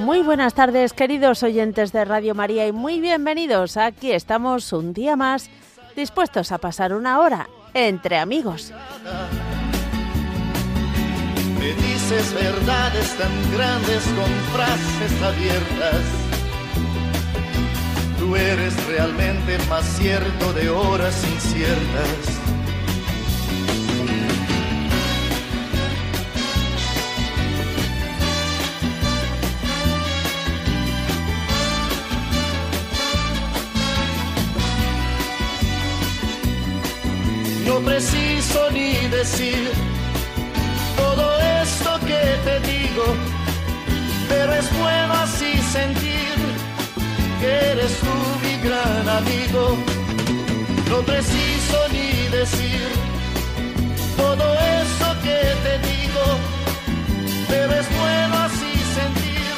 Muy buenas tardes, queridos oyentes de Radio María, y muy bienvenidos. Aquí estamos un día más, dispuestos a pasar una hora entre amigos. Me dices verdades tan grandes con frases abiertas. Tú eres realmente más cierto de horas inciertas. No preciso ni decir todo esto que te digo, pero es bueno así sentir que eres tú mi gran amigo. No preciso ni decir todo eso que te digo, pero es bueno así sentir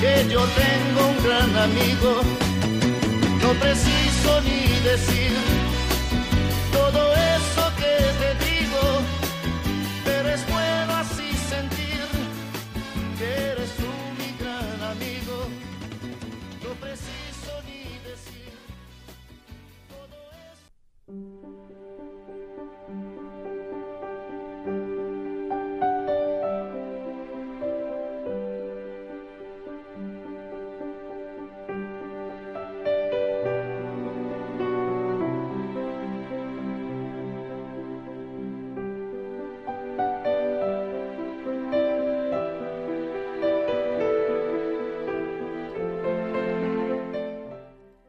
que yo tengo un gran amigo. No preciso ni decir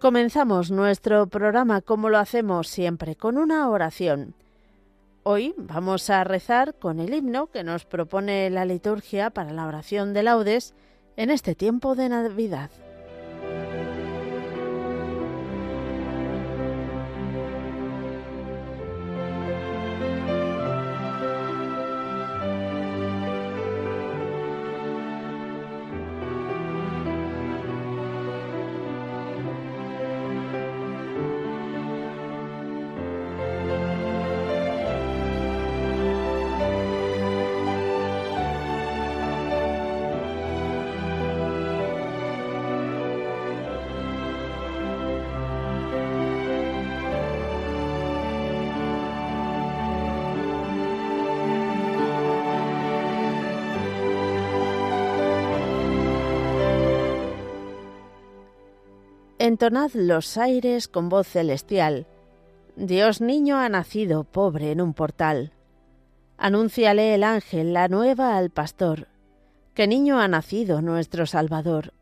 Comenzamos nuestro programa como lo hacemos siempre, con una oración. Hoy vamos a rezar con el himno que nos propone la liturgia para la oración de laudes en este tiempo de Navidad. Entonad los aires con voz celestial. Dios niño ha nacido, pobre, en un portal. Anúnciale el ángel la nueva al pastor, que niño ha nacido nuestro Salvador.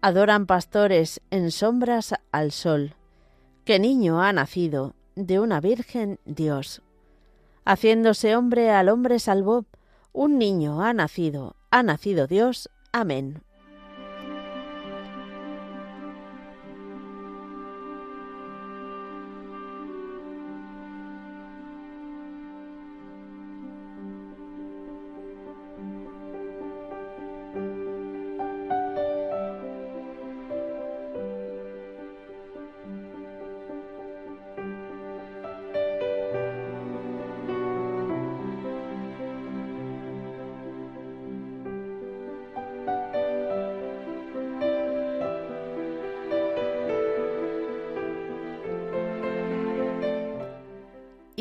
Adoran pastores en sombras al sol, que niño ha nacido de una virgen Dios. Haciéndose hombre al hombre salvó, un niño ha nacido, ha nacido Dios. Amén.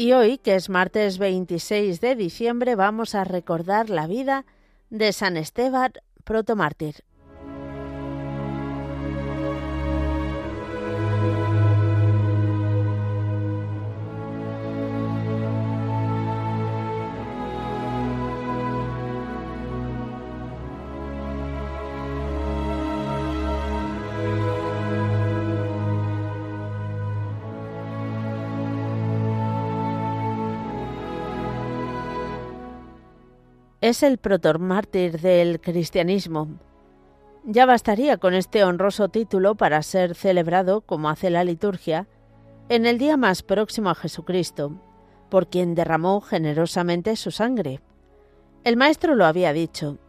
Y hoy, que es martes 26 de diciembre, vamos a recordar la vida de San Esteban protomártir. Es el protomártir del cristianismo. Ya bastaría con este honroso título para ser celebrado, como hace la liturgia, en el día más próximo a Jesucristo, por quien derramó generosamente su sangre. El Maestro lo había dicho,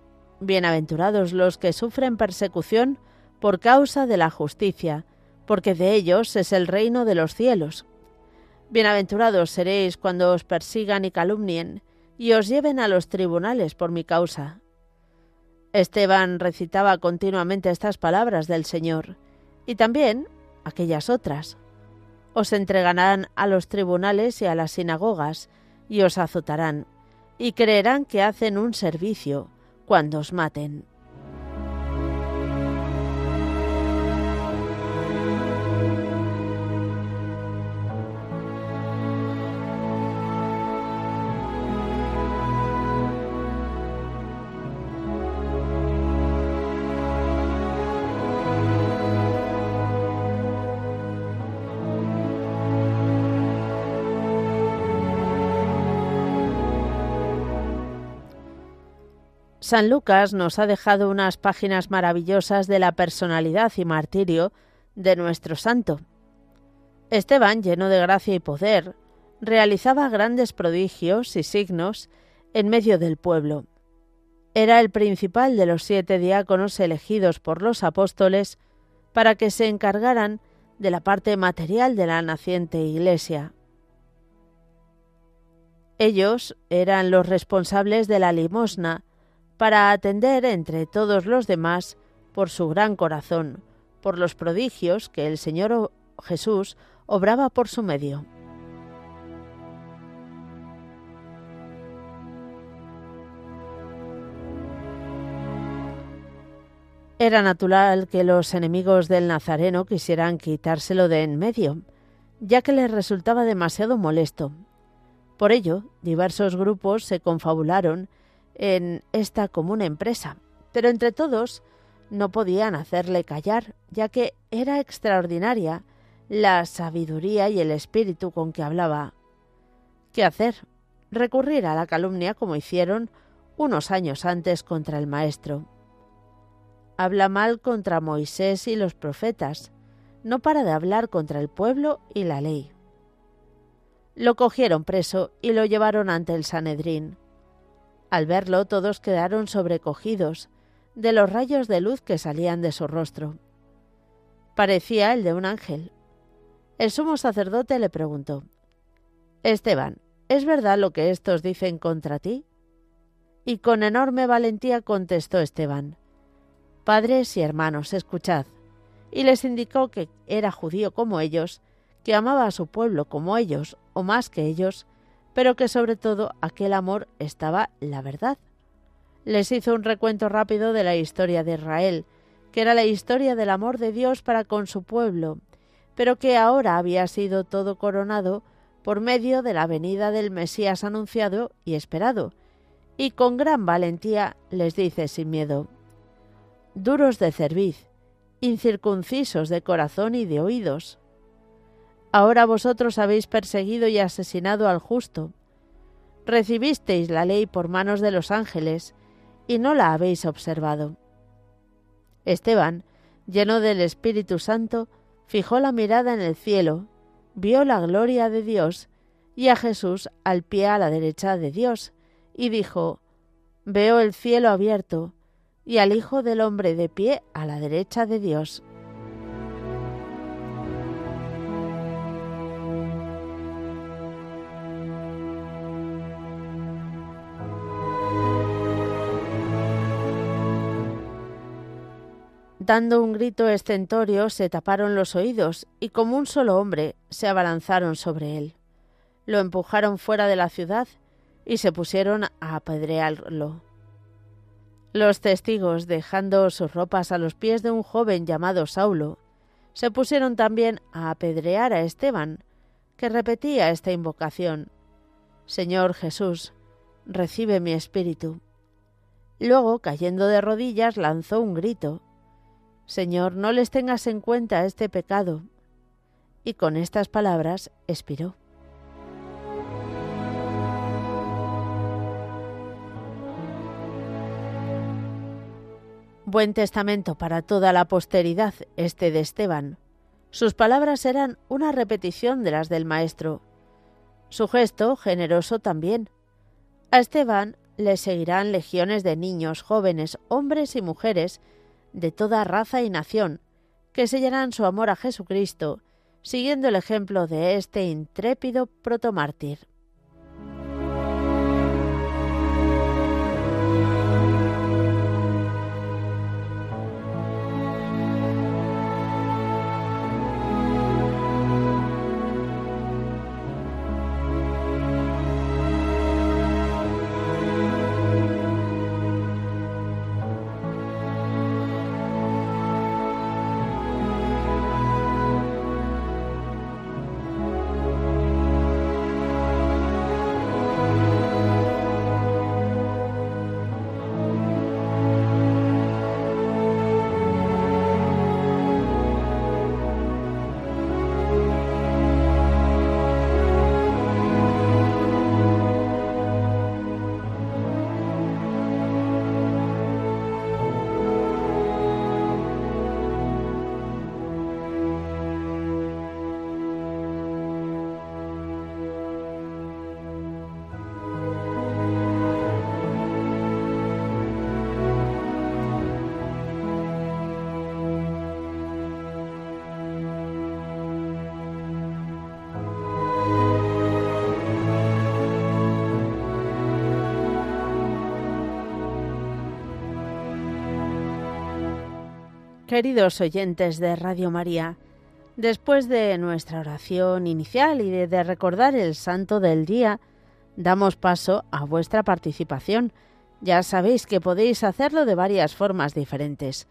Bienaventurados los que sufren persecución por causa de la justicia, porque de ellos es el reino de los cielos. Bienaventurados seréis cuando os persigan y calumnien, y os lleven a los tribunales por mi causa. Esteban recitaba continuamente estas palabras del Señor y también aquellas otras. Os entregarán a los tribunales y a las sinagogas y os azotarán y creerán que hacen un servicio cuando os maten. San Lucas nos ha dejado unas páginas maravillosas de la personalidad y martirio de nuestro santo. Esteban, lleno de gracia y poder, realizaba grandes prodigios y signos en medio del pueblo. Era el principal de los siete diáconos elegidos por los apóstoles para que se encargaran de la parte material de la naciente Iglesia. Ellos eran los responsables de la limosna, para atender entre todos los demás por su gran corazón, por los prodigios que el Señor Jesús obraba por su medio. Era natural que los enemigos del Nazareno quisieran quitárselo de en medio, ya que les resultaba demasiado molesto. Por ello, diversos grupos se confabularon en esta común empresa, pero entre todos no podían hacerle callar, ya que era extraordinaria la sabiduría y el espíritu con que hablaba. ¿Qué hacer? Recurrir a la calumnia como hicieron unos años antes contra el Maestro. Habla mal contra Moisés y los profetas, no para de hablar contra el pueblo y la ley. Lo cogieron preso y lo llevaron ante el Sanedrín. Al verlo todos quedaron sobrecogidos de los rayos de luz que salían de su rostro. Parecía el de un ángel. El sumo sacerdote le preguntó, Esteban, ¿es verdad lo que estos dicen contra ti? Y con enorme valentía contestó Esteban, Padres y hermanos, escuchad. Y les indicó que era judío como ellos, que amaba a su pueblo como ellos, o más que ellos, pero que sobre todo aquel amor estaba la verdad. Les hizo un recuento rápido de la historia de Israel, que era la historia del amor de Dios para con su pueblo, pero que ahora había sido todo coronado por medio de la venida del Mesías anunciado y esperado, y con gran valentía les dice sin miedo, duros de cerviz, incircuncisos de corazón y de oídos, Ahora vosotros habéis perseguido y asesinado al justo. Recibisteis la ley por manos de los ángeles y no la habéis observado. Esteban, lleno del Espíritu Santo, fijó la mirada en el cielo, vio la gloria de Dios y a Jesús al pie a la derecha de Dios, y dijo, Veo el cielo abierto y al Hijo del Hombre de pie a la derecha de Dios. Dando un grito estentorio, se taparon los oídos y como un solo hombre se abalanzaron sobre él. Lo empujaron fuera de la ciudad y se pusieron a apedrearlo. Los testigos, dejando sus ropas a los pies de un joven llamado Saulo, se pusieron también a apedrear a Esteban, que repetía esta invocación Señor Jesús, recibe mi espíritu. Luego, cayendo de rodillas, lanzó un grito Señor, no les tengas en cuenta este pecado. Y con estas palabras expiró. Buen testamento para toda la posteridad este de Esteban. Sus palabras eran una repetición de las del Maestro. Su gesto generoso también. A Esteban le seguirán legiones de niños, jóvenes, hombres y mujeres de toda raza y nación, que sellarán su amor a Jesucristo, siguiendo el ejemplo de este intrépido protomártir. Queridos oyentes de Radio María, después de nuestra oración inicial y de, recordar el santo del día, damos paso a vuestra participación. Ya sabéis que podéis hacerlo de varias formas diferentes.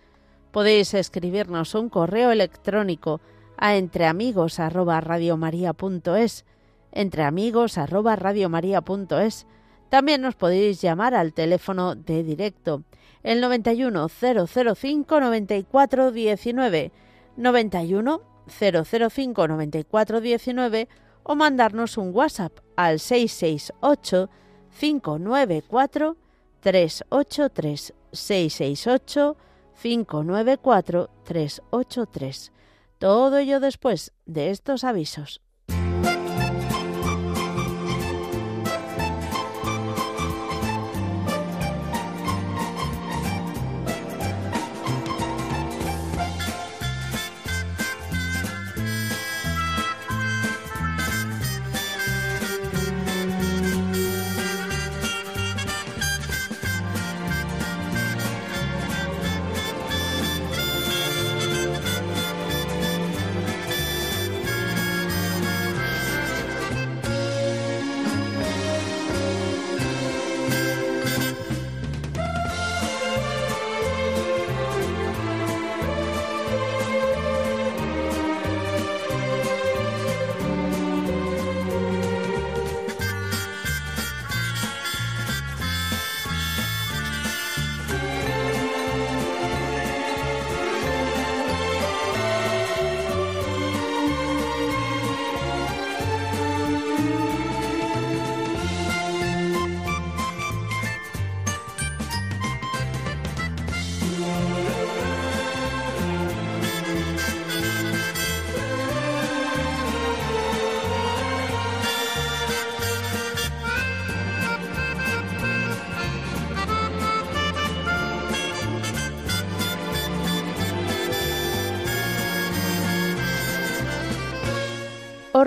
Podéis escribirnos un correo electrónico a entreamigos@radiomaria.es, entreamigos@radiomaria.es. También nos podéis llamar al teléfono de directo el 91 005 94 19 91 005 94 19 o mandarnos un WhatsApp al 668 594 383 668 594 383. Todo ello después de estos avisos.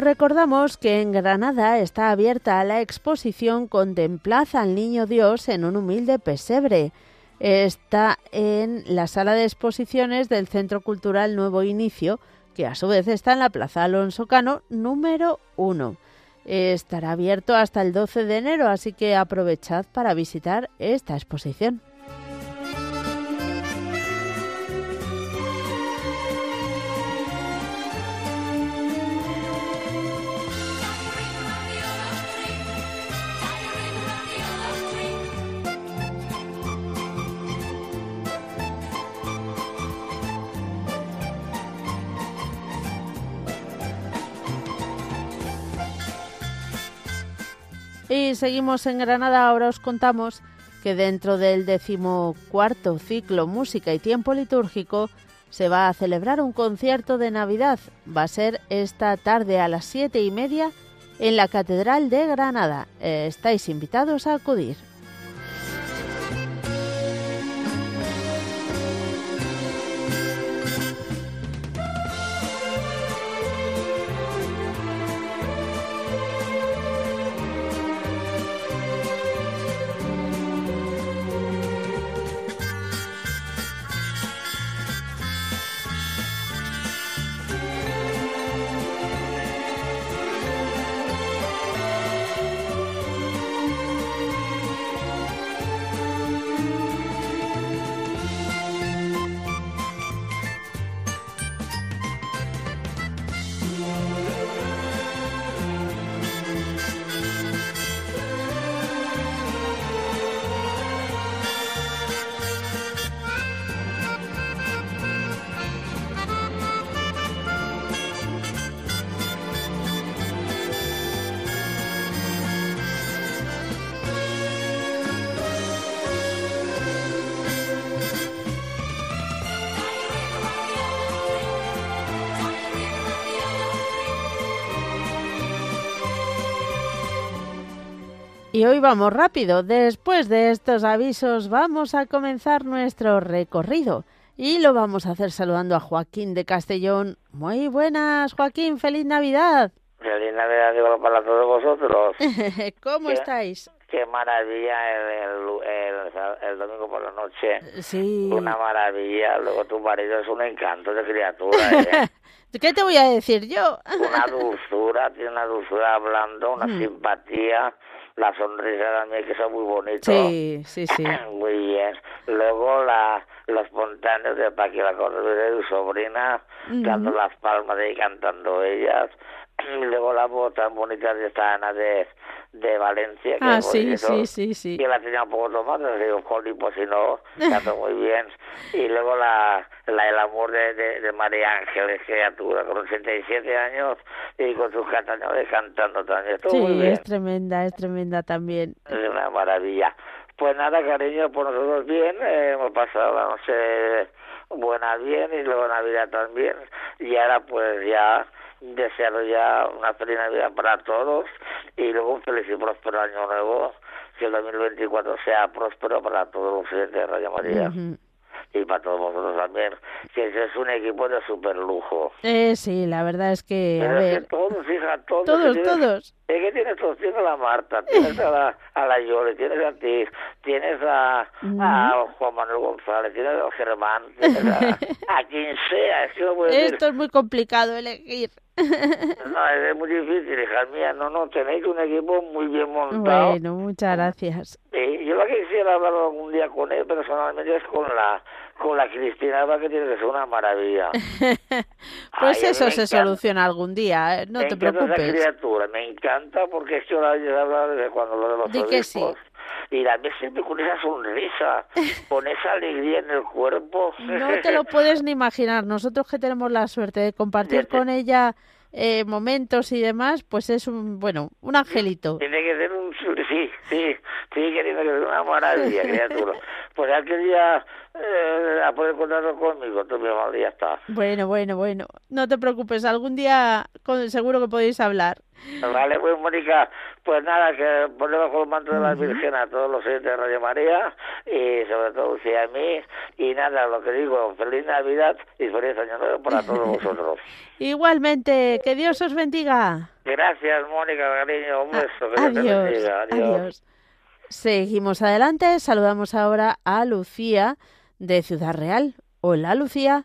Recordamos que en Granada está abierta la exposición Contemplad al Niño Dios en un humilde pesebre. Está en la sala de exposiciones del Centro Cultural Nuevo Inicio, que a su vez está en la Plaza Alonso Cano número 1. Estará abierto hasta el 12 de enero, así que aprovechad para visitar esta exposición. Seguimos en Granada. Ahora os contamos que dentro del decimocuarto ciclo Música y Tiempo Litúrgico se va a celebrar un concierto de Navidad. Va a ser esta tarde a las siete y media en la Catedral de Granada. Eh, estáis invitados a acudir. Y hoy vamos rápido. Después de estos avisos vamos a comenzar nuestro recorrido. Y lo vamos a hacer saludando a Joaquín de Castellón. Muy buenas, Joaquín. Feliz Navidad. Feliz Navidad digo para todos vosotros. ¿Cómo estáis? qué maravilla el, el, el, domingo por la noche. Sí. Una maravilla. Luego tu marido es un encanto de criatura. ¿eh? ¿Qué te voy a decir yo? una dulzura, tiene una dulzura hablando, una Mm. simpatía. La sonrisa también, que es muy bonito. Sí, sí, sí. Muy bien. Luego la, los espontáneos de Paqui la y su sobrina, dando las palmas y cantando ellas. Y luego la voz tan bonita de esta Ana de, de Valencia. Que Ah, sí, bonito. sí, sí, sí. Y la tenía un poco tomada, digo, jolín, pues si no, cantó muy bien. Y luego la, la el amor de, de, de María Ángeles, criatura, con 87 años y con sus cantañones cantando también. Estuvo muy Sí, bien. es tremenda, es tremenda también. Es una maravilla. Pues nada, cariño, pues nosotros bien, eh, hemos pasado la noche buena bien y luego Navidad también. Y ahora pues ya desearos ya una feliz Navidad para todos y luego un feliz y próspero año nuevo. Que el 2024 sea próspero para todos los clientes de Radio María y para todos vosotros también. Que ese es un equipo de super lujo. Eh, sí, la verdad es que, a que todos, hija, todos. todos, que tienes- todos. es que tienes todos, tienes a la Marta, tienes a la, a la Yoli, tienes a ti, tienes a, a Juan Manuel González, tienes a Germán, tienes a, a quien sea, es que no decir, Esto es muy complicado elegir. no, es muy difícil, hija mía, no, no, tenéis un equipo muy bien montado, Bueno, muchas gracias. y yo lo que quisiera hablar algún día con él personalmente es con la, con la Cristina que tiene que ser una maravilla. Pues Ay, eso se encanta. soluciona algún día, ¿eh? no me te encanta esa preocupes. criatura, me encanta porque es que ahora ya habla desde cuando lo de los Di que sí. Y la ves siempre con esa sonrisa, con esa alegría en el cuerpo. No te lo puedes ni imaginar. Nosotros que tenemos la suerte de compartir Desde- con ella eh, momentos y demás, pues es un, bueno, un angelito. Tiene que ser un... Sí, sí, sí, que tiene que maravilla, criatura. Pues aquel día eh, a poder contarlo conmigo, tú mismo, ya está. Bueno, bueno, bueno. No te preocupes, algún día con- seguro que podéis hablar. Vale, pues Mónica, pues nada, que ponemos con el manto de la Virgen a todos los oyentes de Radio María y sobre todo Lucía a mí. Y nada, lo que digo, feliz Navidad y feliz Año Nuevo para todos vosotros. Igualmente, que Dios os bendiga. Gracias, Mónica, cariño, un beso. Que Dios te Adiós, bendiga. adiós. Seguimos adelante, saludamos ahora a Lucía de Ciudad Real. Hola, Lucía.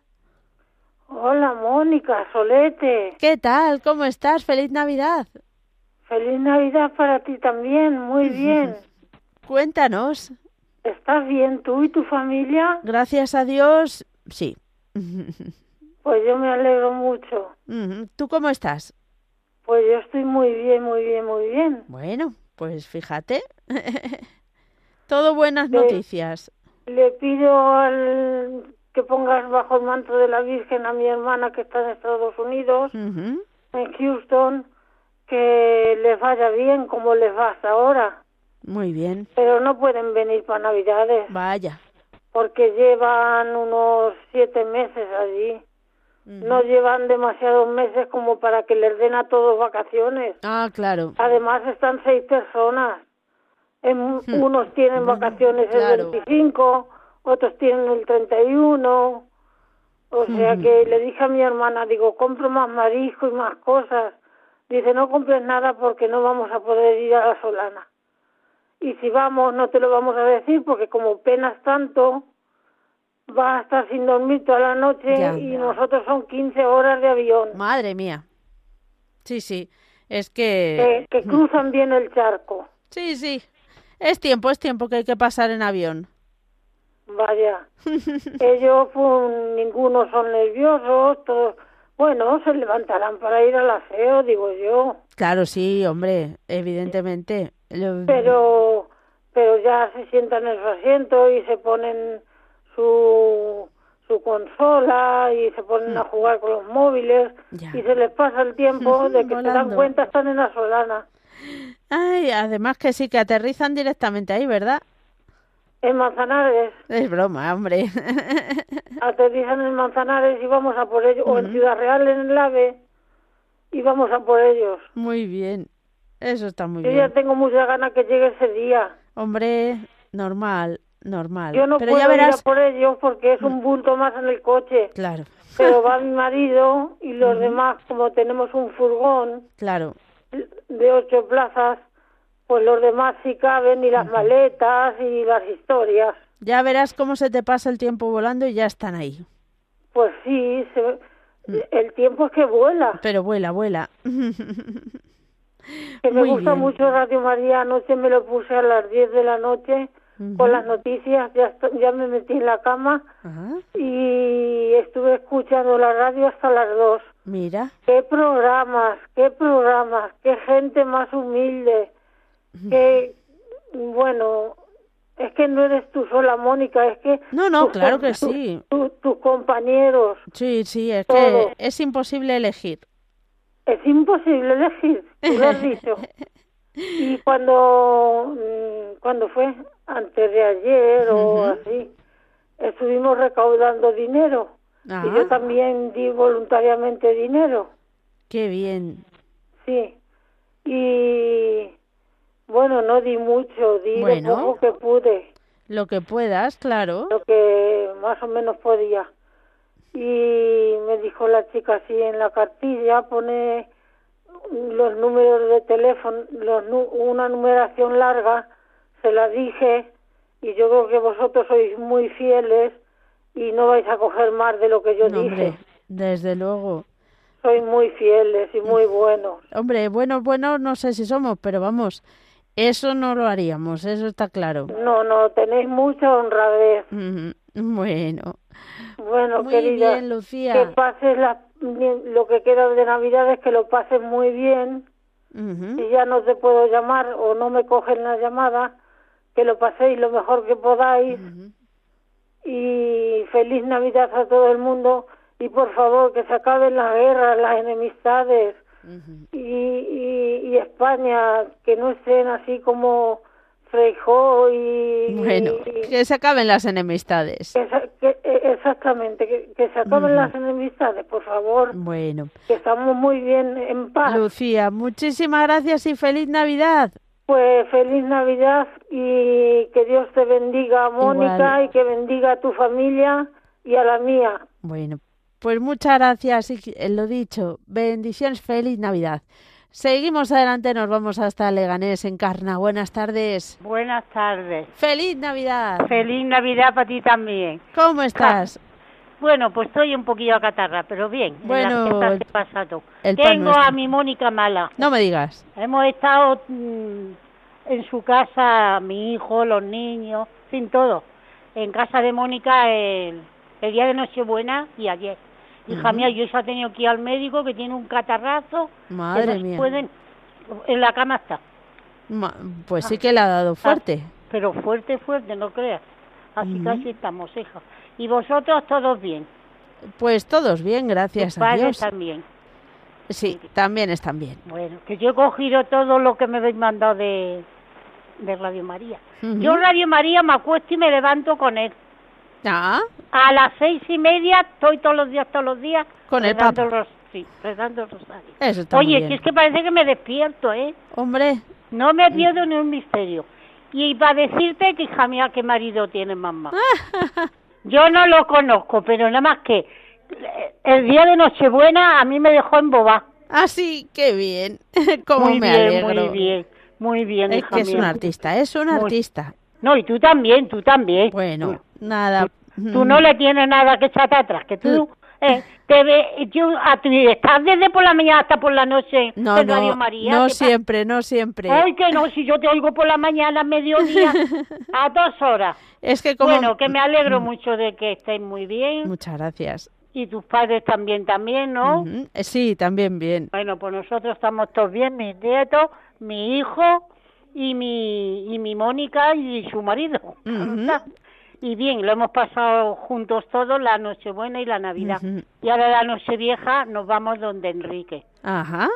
Hola, Mónica, Solete. ¿Qué tal? ¿Cómo estás? ¡Feliz Navidad! Feliz Navidad para ti también, muy bien. Cuéntanos. ¿Estás bien tú y tu familia? Gracias a Dios, sí. Pues yo me alegro mucho. ¿Tú cómo estás? Pues yo estoy muy bien, muy bien, muy bien. Bueno, pues fíjate. Todo buenas Sí. noticias. Le pido al que pongas bajo el manto de la Virgen a mi hermana que está en Estados Unidos, Ujú. en Houston, que les vaya bien como les va hasta ahora. Muy bien. Pero no pueden venir para Navidades Vaya. porque llevan unos siete meses allí. No llevan demasiados meses como para que les den a todos vacaciones. Ah, claro. Además están seis personas. En- unos tienen vacaciones claro. el 25, otros tienen el 31. O sea que le dije a mi hermana, digo, compro más marisco y más cosas. Dice, no compres nada porque no vamos a poder ir a la Solana. Y si vamos, no te lo vamos a decir porque como penas tanto, vas a estar sin dormir toda la noche Ya. y nosotros son 15 horas de avión. Madre mía. Sí, sí. Es que... que, que cruzan bien el charco. Sí, sí. Es tiempo, es tiempo que hay que pasar en avión. Vaya. Ellos, pues, ninguno son nerviosos, todos, bueno, se levantarán para ir al aseo, digo yo, Claro, sí, hombre, evidentemente. Pero, pero ya se sientan en su asiento y se ponen su, su consola y se ponen a jugar con los móviles Ya. y se les pasa el tiempo de que se dan cuenta están en la solana. Ay, además que sí, que aterrizan directamente ahí, ¿verdad? En Manzanares, Es broma, hombre. aterrizan en Manzanares y vamos a por ellos, o en Ciudad Real en el AVE y vamos a por ellos. muy bien. Eso está muy Yo ya bien. tengo mucha ganas que llegue ese día. Hombre, normal, normal. Yo no Pero puedo ya ir verás... a por ellos porque es un bulto más en el coche. Claro, Pero va mi marido y los demás, como tenemos un furgón claro. de ocho plazas, pues los demás sí caben, y las maletas y las historias. Ya verás cómo se te pasa el tiempo volando y ya están ahí. Pues sí, se- el tiempo es que vuela. Pero vuela, vuela. Que me Muy gusta bien. mucho Radio María. Anoche me lo puse a las 10 de la noche Con las noticias. Ya, ya me metí en la cama y estuve escuchando la radio hasta las 2. mira. Qué programas, qué programas, qué gente más humilde. Que, bueno, es que no eres tú sola, Mónica, es que... No, no, tus claro que tu- sí. tu- tus compañeros. Sí, sí, es Todo. que es imposible elegir. Es imposible elegir, tú lo has dicho. Y cuando, mm, cuando fue antes de ayer o así, estuvimos recaudando dinero. Y yo también di voluntariamente dinero, qué bien. sí. Y bueno, no di mucho, di Bueno. lo poco que pude, Lo que puedas, claro. lo que más o menos podía. Y me dijo la chica así en la cartilla, pone los números de teléfono, los, una numeración larga, se la dije y yo creo que vosotros sois muy fieles y no vais a coger más de lo que yo No, dije. hombre, desde luego. Sois muy fieles y muy buenos. Hombre, bueno, bueno, no sé si somos, pero vamos, eso no lo haríamos, eso está claro. No, no, tenéis mucha honradez. Bueno, Bueno, muy querida, bien, Lucía. que pases la- bien- lo que queda de Navidades, que lo pases muy bien. Ujú. Si ya no te puedo llamar o no me cogen la llamada, que lo paséis lo mejor que podáis. Y feliz Navidad a todo el mundo. Y por favor, que se acaben las guerras, las enemistades. y, y, y España, que no estén así como Freijó y... Bueno, que se acaben las enemistades. que se- que- eh, exactamente, que, que se acaben las enemistades, por favor, Bueno, que estamos muy bien en paz. Lucía, muchísimas gracias y feliz Navidad. Pues feliz Navidad y que Dios te bendiga, Mónica, Igual. y que bendiga a tu familia y a la mía. Bueno, pues muchas gracias y eh, lo dicho, bendiciones, feliz Navidad. Seguimos adelante, nos vamos hasta Leganés, Encarna. Buenas tardes. Buenas tardes. ¡Feliz Navidad! Feliz Navidad para ti también. ¿Cómo estás? Bueno, pues estoy un poquillo acatarra, pero bien. en Bueno, he pasado. Tengo a mi Mónica mala. No me digas. Hemos estado mm, en su casa, mi hijo, los niños, sin todo. En casa de Mónica el, el día de Nochebuena y ayer. Hija mía, yo ya he tenido que ir al médico que tiene un catarrazo. que Madre no mía. pueden- en la cama está. Ma- Pues sí que le ha dado fuerte. Pero fuerte, fuerte, no creas. Así que así estamos, hija. Y vosotros todos bien. Pues todos bien, gracias Tus a padres Dios. también. Sí, también están bien. Bueno, que yo he cogido todo lo que me habéis mandado de, de Radio María. Yo Radio María me acuesto y me levanto con él. Ah, A las seis y media estoy todos los días, todos los días. Con el Papa. sí, rezando el rosario. eso está muy Oye, bien. si es que parece que me despierto, ¿eh? Hombre, No me pierdo ni un misterio. Y para decirte que, hija mía, qué marido tiene mamá. Yo no lo conozco, pero nada más que eh, el día de Nochebuena a mí me dejó embobada. ah, sí, qué bien. Cómo muy me bien, alegro. muy bien, muy bien, Es hija que es un artista, es un Muy- artista. No, y tú también, tú también. Bueno, nada. Tú no le tienes nada que echarte atrás, que tú eh, te ve, yo, a tu, estás desde por la mañana hasta por la noche No, en Radio no, María. no siempre, no siempre. Ay, que no, si yo te oigo por la mañana, mediodía, a dos horas. Es que como... Bueno, que me alegro mucho de que estéis muy bien Muchas gracias. y tus padres también, también, ¿no? Ujú. Eh, Sí, también bien. Bueno, pues nosotros estamos todos bien, mis nietos, mi hijo y mi, y mi Mónica y su marido. Y bien, lo hemos pasado juntos todos, la Nochebuena y la Navidad. Y ahora la Nochevieja nos vamos donde Enrique. Ajá.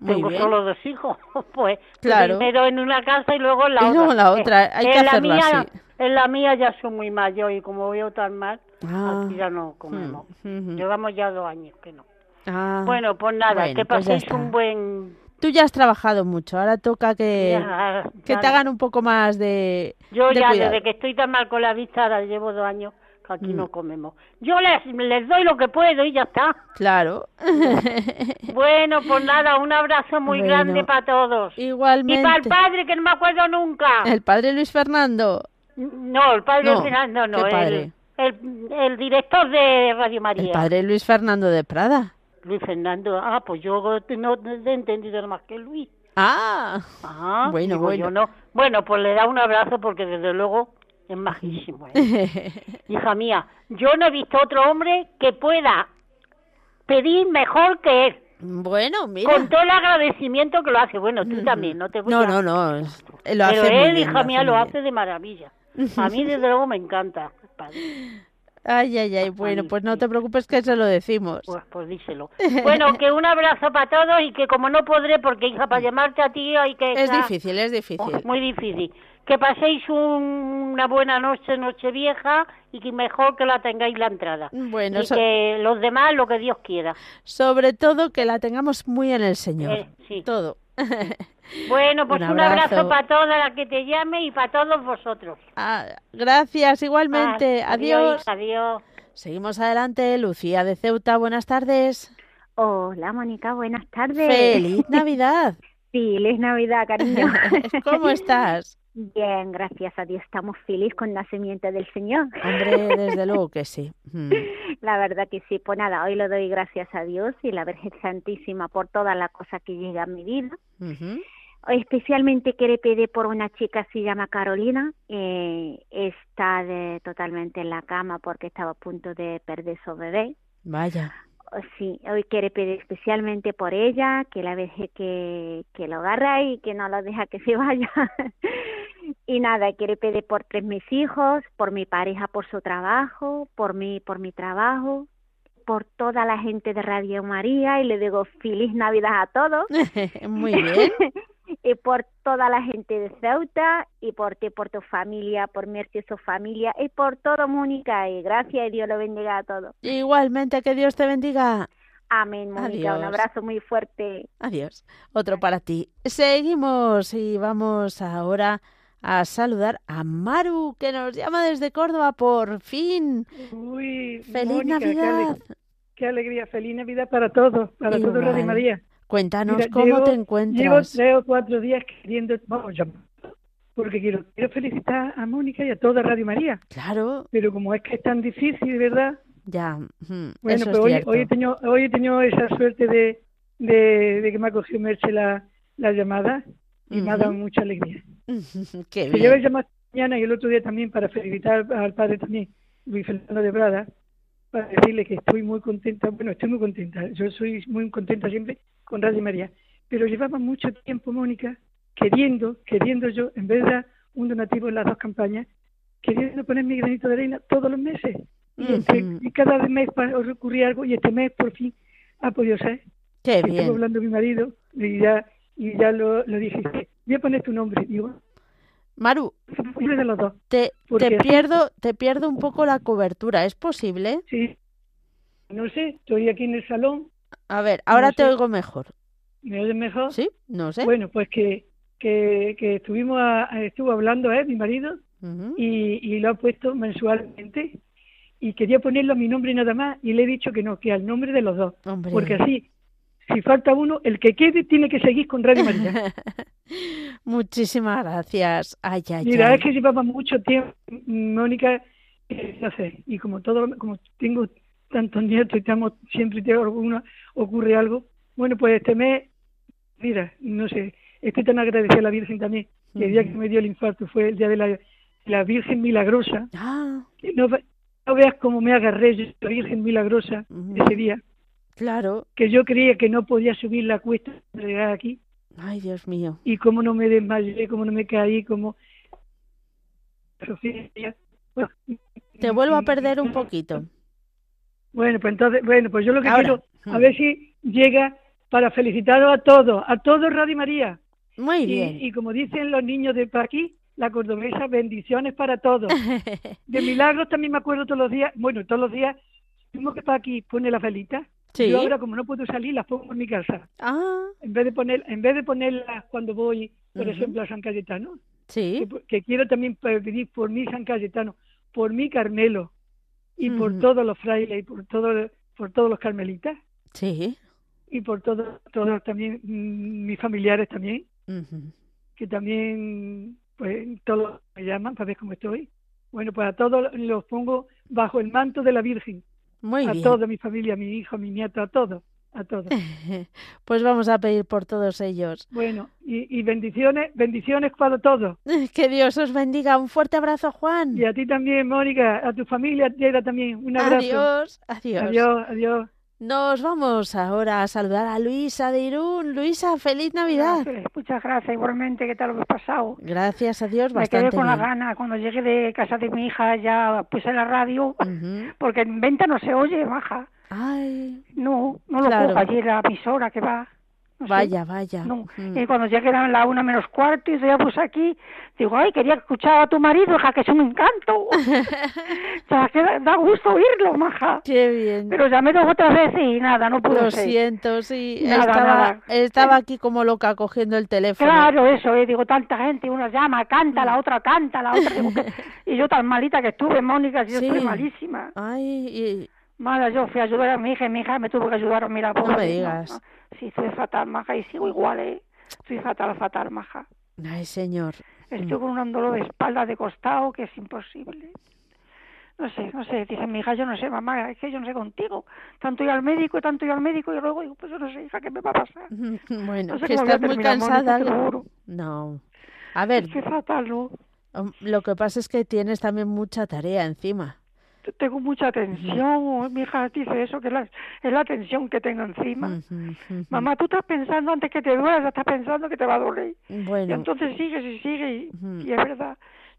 Muy Tengo bien. solo dos hijos, pues Claro. primero en una casa y luego en la Y otra. en la otra, hay que en la hacerlo mía, así. En la mía ya soy muy mayor y como veo tan mal, Ah. aquí ya no comemos. Llevamos ya dos años que no. Ah. Bueno, pues nada, Bueno, que pues paséis un buen... Tú ya has trabajado mucho, ahora toca que, Ya, que te hagan un poco más de, Yo de ya cuidado. desde que estoy tan mal con la vista, ahora llevo dos años aquí Mm. no comemos. Yo les, les doy lo que puedo y ya está. Claro. Bueno, pues nada, un abrazo muy Bueno, grande para todos. Y Igualmente. para el padre, que no me acuerdo nunca. El padre Luis Fernando. No, el padre No, Fernando, no, ¿qué el, padre? el, el director de Radio María. El padre Luis Fernando de Prada. Luis Fernando. Ah, pues yo no he entendido más que Luis. Ah. Ah, Bueno, digo bueno. yo no. Bueno, pues le da un abrazo porque desde luego es majísimo. ¿eh? Hija mía, yo no he visto otro hombre que pueda pedir mejor que él. bueno, mira. Con todo el agradecimiento que lo hace. Bueno, tú también, no te voy No, no, no. Pero muy él, bien, hija mía, lo hace de maravilla. A mí, desde luego, me encanta. padre. Ay, ay, ay. Bueno, pues no te preocupes que se lo decimos. Pues, pues díselo. Bueno, que un abrazo para todos y que como no podré, porque hija, para llamarte a ti hay que... Es difícil, es difícil. Oh, muy difícil. Que paséis un- una buena noche, noche vieja, y que mejor que la tengáis la entrada. Bueno, y so- que los demás lo que Dios quiera. sobre todo que la tengamos muy en el Señor. Eh, sí. Todo. Bueno, pues Un un abrazo, abrazo. para toda la que te llame y para todos vosotros. Ah, gracias, igualmente. Ah, adiós. Adiós. Seguimos adelante. Lucía de Ceuta, buenas tardes. Hola, Mónica, buenas tardes. ¡Feliz Navidad! Feliz Navidad, cariño. ¿Cómo estás? Bien, gracias a Dios, estamos felices con el nacimiento del Señor. Hombre, desde luego que sí. Mm. La verdad que sí, pues nada, hoy le doy gracias a Dios y la Virgen Santísima por todas las cosas que llega a mi vida. Especialmente quiero pedir por una chica, se llama Carolina, eh, está de- totalmente en la cama porque estaba a punto de perder su bebé. Vaya. Oh, Sí, hoy quiere pedir especialmente por ella, que la deje que, que lo agarra y que no lo deja que se vaya. y nada, quiere pedir por tres mis hijos, por mi pareja por su trabajo, por mí por mi trabajo, por toda la gente de Radio María y le digo feliz Navidad a todos. Muy bien. y por toda la gente de Ceuta y por ti, por tu familia, por Mercy y su familia y por todo Mónica y gracias y Dios lo bendiga a todos. Igualmente, que Dios te bendiga. Amén, Mónica. Un abrazo muy fuerte. Adiós. Otro para ti. Seguimos y vamos ahora a saludar a Maru, que nos llama desde Córdoba por fin. Uy, ¡Feliz Mónica, qué ale- Navidad! Qué, alegría, feliz Navidad para todos, para todo Radio. María. Cuéntanos Mira, cómo llevo- te Llevo encuentras. tres o cuatro días queriendo, vamos, llamar, porque quiero, quiero felicitar a Mónica y a toda Radio María, Claro, pero como es que es tan difícil, ¿verdad? ya. Bueno, eso pues es hoy, hoy, he tenido, hoy he tenido esa suerte de, de, de que me ha cogido Merche la, la llamada y me ha dado mucha alegría. Qué yo bien. he llamado mañana y el otro día también para felicitar al, al padre también, Luis Fernando de Brada, para decirle que estoy muy contenta, bueno, estoy muy contenta, yo soy muy contenta siempre con Radio María, pero llevaba mucho tiempo, Mónica, queriendo, queriendo yo, en vez de dar un donativo en las dos campañas, queriendo poner mi granito de arena todos los meses. Y, y cada mes ocurría algo y este mes por fin ha podido ser. Qué bien. hablando con mi marido y ya, y ya lo, lo dije, voy a poner tu nombre. Digo, Maru, de los dos. te, te pierdo, te pierdo un poco la cobertura. ¿Es posible? Sí. No sé, estoy aquí en el salón, A ver, ahora No te sé. oigo mejor. ¿me oyes mejor? ¿Sí? No sé. Bueno, pues que, que, que estuvimos a- estuvo hablando, ¿eh? Mi marido, y, y lo ha puesto mensualmente. Y quería ponerlo a mi nombre nada más, y le he dicho que no, que al nombre de los dos. Hombre. Porque así, si falta uno, el que quede tiene que seguir con Radio María. Muchísimas gracias. Ay, ay, Mira, ay. es que llevaba mucho tiempo, Mónica, eh, no sé, y como todo, como tengo tantos nietos y estamos, siempre tengo alguna, ocurre algo, bueno, pues este mes, mira, no sé, estoy tan agradecida a la Virgen también, que el día que me dio el infarto fue el día de la, la Virgen Milagrosa, Ah, que no, ve- no veas cómo me agarré yo, la Virgen Milagrosa ese día, claro. que yo creía que no podía subir la cuesta llegar aquí, Ay, Dios mío. y cómo no me desmayé, cómo no me caí, cómo... Te vuelvo a perder un poquito. Bueno, pues entonces, bueno, pues yo lo que Ahora. quiero, a ver si llega para felicitaros a todos, a todos Radio María. Muy Y, bien. y como dicen los niños de por aquí, la cordobesa, bendiciones para todos. De milagros también me acuerdo todos los días, bueno, todos los días, mismo que para aquí pone la velita. Sí. Yo ahora como no puedo salir, las pongo en mi casa. Ah, En vez de poner, en vez de ponerlas cuando voy, por ejemplo, a San Cayetano, sí. que, que quiero también pedir por mi San Cayetano, por mi Carmelo, y por todos los frailes y por, todo, por todos los carmelitas Sí. y por todos todos también mm, mis familiares también, que también pues todos me llaman para ver cómo estoy. Bueno, pues a todos los pongo bajo el manto de la Virgen, Muy a bien. toda mi familia, a mi hijo, a mi nieto, a todos, a todos. Pues vamos a pedir por todos ellos. Bueno, y, y bendiciones, bendiciones para todos. Que Dios os bendiga. Un fuerte abrazo, Juan. Y a ti también, Mónica, a tu familia, Tierra también. Un abrazo. Adiós, adiós. Adiós, adiós. Nos vamos ahora a saludar a Luisa de Irún. Luisa, feliz Navidad. Muchas gracias, igualmente, ¿qué tal lo habéis pasado? Gracias a Dios, Me bastante quedé con la bien. gana, cuando llegué de casa de mi hija ya puse la radio, Ujú. porque en venta no se oye, baja. Ay, No, no lo Claro. cojo allí la emisora que va. no sé. vaya, vaya. No, Ujú. y cuando llegué eran la una menos cuarto y yo ya puse aquí, digo, ay, quería escuchar a tu marido, hija, que es un encanto. o sea, que da, da gusto oírlo, maja. Qué bien. Pero llamé dos otras veces y nada, no pude Lo ser. siento, sí. Nada, estaba, nada. estaba aquí como loca cogiendo el teléfono. Claro, eso, eh, digo, tanta gente, una llama, canta, Mm. la otra canta, la otra... digo, que- y yo tan malita que estuve, Mónica, yo Sí. estoy malísima. Ay, y- Mala, yo fui a ayudar a mi hija y mi hija me tuvo que ayudar a mí la No pobre. me digas. no. Sí, estoy fatal, maja, y sigo igual, ¿eh? Estoy fatal, fatal, maja. ay, señor. Estoy con un dolor de espalda de costado que es imposible. No sé, no sé, dice mi hija, yo no sé, mamá, es que yo no sé contigo. Tanto ir al médico tanto ir al médico y luego digo, pues yo no sé, hija, ¿qué me va a pasar? Bueno, No sé que estás muy Mónica, cansada. juro. No. A ver, Estoy fatal, ¿no? lo que pasa es que tienes también mucha tarea encima. Tengo mucha tensión, mi hija dice eso, que es la, es la tensión que tengo encima. Mamá, tú estás pensando antes que te duela, estás pensando que te va a doler. Y entonces sigues y sigues y es verdad.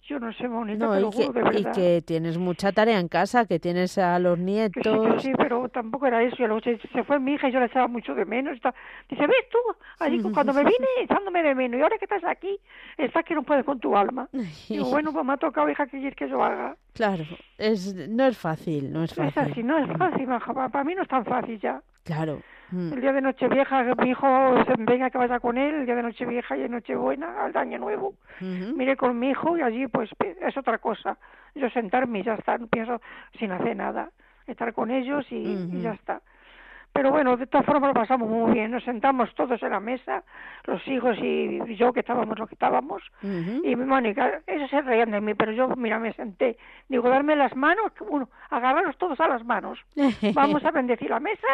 Yo no sé, Mónica, no, te y lo juro, de que, y que tienes mucha tarea en casa, que tienes a los Que sí, que nietos. sí, pero tampoco era eso. Y luego se, se fue mi hija y yo la echaba mucho de menos. Está- Dice, ves tú, allí cuando me vine echándome de menos y ahora que estás aquí, estás que no puedes con tu alma. Digo, bueno, pues me ha tocado, hija, que quieres que yo haga? Claro, es, no es fácil, no es Es así, fácil. no es fácil, maja, pa- para mí no es tan fácil ya. Claro. Mm, El día de Nochevieja, mi hijo venga que vaya con él, el día de Nochevieja y de Nochebuena, al año nuevo. ujú. Miré con mi hijo y allí pues es otra cosa. Yo sentarme y ya está, no pienso sin hacer nada. Estar con ellos y, ya está. Pero bueno, de todas formas lo pasamos muy bien. Nos sentamos todos en la mesa, los hijos y yo que estábamos los que estábamos. Y Mónica, ellos se reían de mí, pero yo, mira, me senté. Digo, darme las manos, bueno, agarraros todos a las manos. Vamos a bendecir la mesa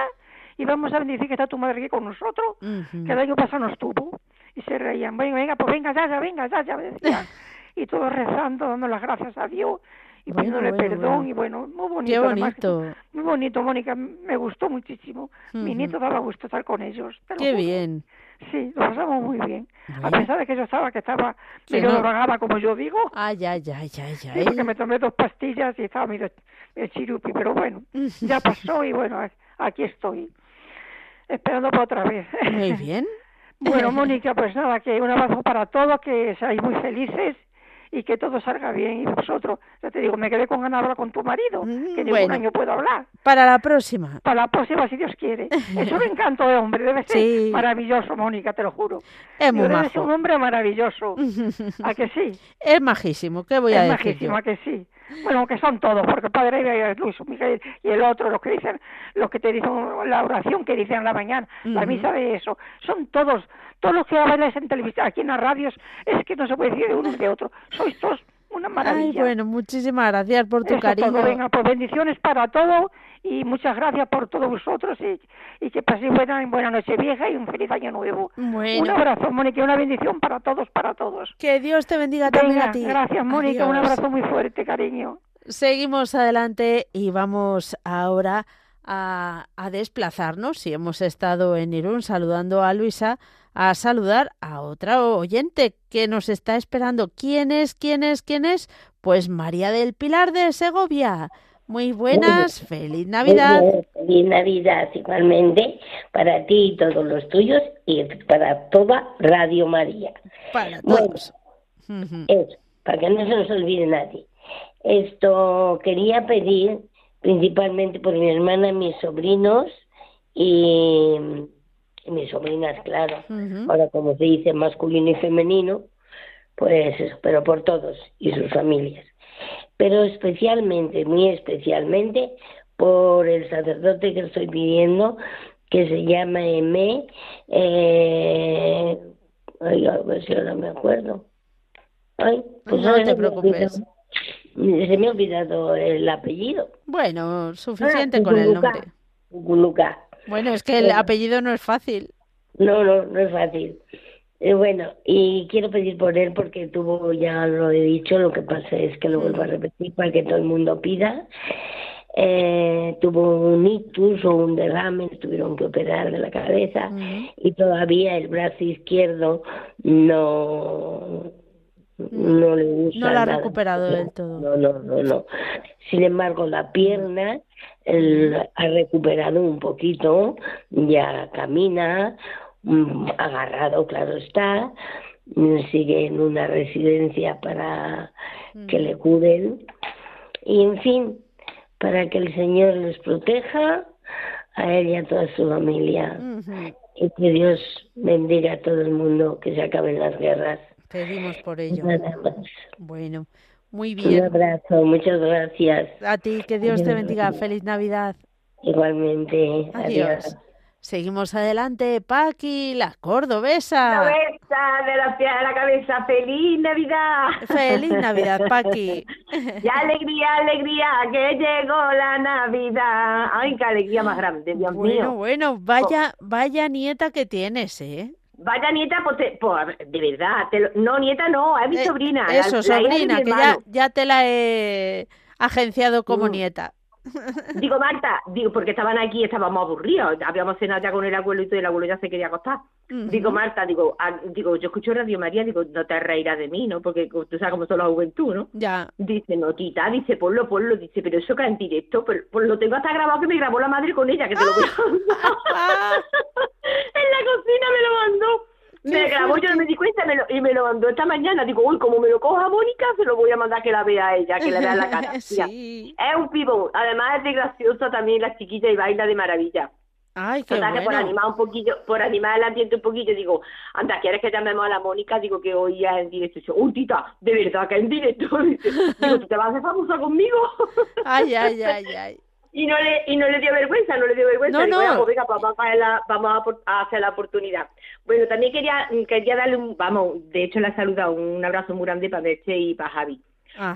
y vamos a bendecir que está tu madre aquí con nosotros, que el año pasado no estuvo. Y se reían, venga, venga, pues venga, ya, ya, venga, ya, ya, decían. y todos rezando, dando las gracias a Dios y Bueno, pidiéndole bueno, perdón. bueno. Y bueno, muy bonito. Qué además, bonito. muy bonito, Mónica, me gustó muchísimo. Mi nieto daba gusto estar con ellos. Qué juro. bien. Sí, lo pasamos muy bien. A pesar de que yo estaba, que estaba medio no. drogada, como yo digo. Ay, ay, ay, ay, Sí, ay. porque me tomé dos pastillas y estaba medio medio chirupi, pero bueno, ya pasó y bueno, aquí estoy, esperando por otra vez. Muy bien. Bueno, Mónica, pues nada, que un abrazo para todos, que seáis muy felices y que todo salga bien. Y vosotros, ya te digo, me quedé con ganas de hablar con tu marido, Mm, que ningún bueno. año puedo hablar. Para la próxima. Para la próxima, si Dios quiere. Es un encanto de hombre, debe ser Sí. maravilloso, Mónica, te lo juro. Es muy debe ser un hombre maravilloso. ¿A que sí? Es majísimo, ¿qué voy a es decir majísimo, yo? ¿a que sí? Bueno, que son todos, porque padre es Luis Miguel y el otro, los que dicen, los que te dicen la oración que dicen en la mañana, la Ujú. misa de eso, son todos, todos los que bailáis en televisión, aquí en las radios, es que no se puede decir de uno y de otro, sois todos una Ay, maravilla. bueno, muchísimas gracias por tu Eso es cariño. todo. Venga, pues bendiciones para todo y muchas gracias por todos vosotros y, y que paséis buena, buena noche vieja y un feliz año nuevo. Un abrazo, Mónica, y una bendición para todos, para todos. que Dios te bendiga también a ti. gracias, Mónica, un abrazo muy fuerte, cariño. Seguimos adelante y vamos ahora a, a desplazarnos. Si hemos estado en Irún saludando a Luisa, a saludar a otra oyente que nos está esperando. ¿Quién es? ¿Quién es? ¿Quién es? Pues María del Pilar de Segovia. Muy buenas, feliz Navidad. Bien, Feliz Navidad igualmente para ti y todos los tuyos y para toda Radio María. Para Bueno. todos. Eso, para que no se nos olvide nadie. Esto quería pedir principalmente por mi hermana, mis sobrinos y, y mis sobrinas, claro. Ahora, como se dice masculino y femenino, pues eso, pero por todos y sus familias. pero especialmente, muy especialmente, por el sacerdote que estoy pidiendo, que se llama Eme, eh, ay, a ver si ahora me acuerdo. Ay, pues no te preocupes. Se me ha olvidado el apellido. Bueno, suficiente ah, con el nombre. Bueno, es que el apellido no es fácil. No, no, no es fácil. Eh, bueno, y quiero pedir por él porque tuvo, ya lo he dicho, lo que pasa es que lo vuelvo a repetir para que todo el mundo pida. Eh, tuvo un ictus o un derrame, tuvieron que operar de la cabeza y todavía el brazo izquierdo no no le gusta no lo ha recuperado del todo. no no no no. Sin embargo la pierna ha recuperado un poquito ya camina mm, agarrado claro está sigue en una residencia para que le curen y en fin para que el Señor les proteja a él y a toda su familia. Y que Dios bendiga a todo el mundo, que se acaben las guerras. Pedimos por ello. Bueno, muy bien. Un abrazo, muchas gracias. A ti, que Dios te bendiga. Feliz Navidad. Igualmente. Adiós. Seguimos adelante, Paqui, la cordobesa. Cordobesa de la piel a la cabeza. ¡Feliz Navidad! ¡Feliz Navidad, Paqui! ¡Qué alegría, alegría! ¡Que llegó la Navidad! ¡Ay, qué alegría más grande, Dios bueno, mío! Bueno, vaya, vaya nieta que tienes, ¿eh? Vaya nieta, pues, pues de verdad, no, nieta no, es mi eh, sobrina. Eso, sobrina, que ya, ya te la he agenciado como mm. nieta. Digo, Marta, digo, porque estaban aquí, estábamos aburridos, habíamos cenado ya con el abuelo y todo, el abuelo ya se quería acostar. Digo, Marta, digo, ah, digo, yo escucho Radio María, digo, no te reirás de mí, ¿no? Porque tú sabes cómo son la juventud, ¿no? Ya. Dice, no, tita, dice, ponlo, ponlo, dice, pero eso que en directo, pues, pues, lo tengo hasta grabado que me grabó la madre con ella, que te lo voy a en la cocina me lo mandó. Me grabó, yo no me di cuenta y me lo mandó esta mañana. Digo, uy, como me lo coja Mónica, se lo voy a mandar que la vea a ella, que le vea la cara. sí. Es un pibón. Además es de gracioso también la chiquilla y baila de maravilla. Ay, qué bueno. por animar un poquillo, por animar el ambiente un poquillo, digo, anda, ¿quieres que llamemos a la Mónica? Digo que hoy es en directo. Dice, uy, tita, de verdad que en directo. Digo, ¿tú te vas a hacer famosa conmigo? Ay, ay, ay, ay y no le y no le dio vergüenza, no le dio vergüenza. No, no. Pues venga, pues vamos, a, la, vamos a, hacer la oportunidad. Bueno, también quería quería darle un, vamos, de hecho la saluda, un abrazo muy grande para Meche y para Javi.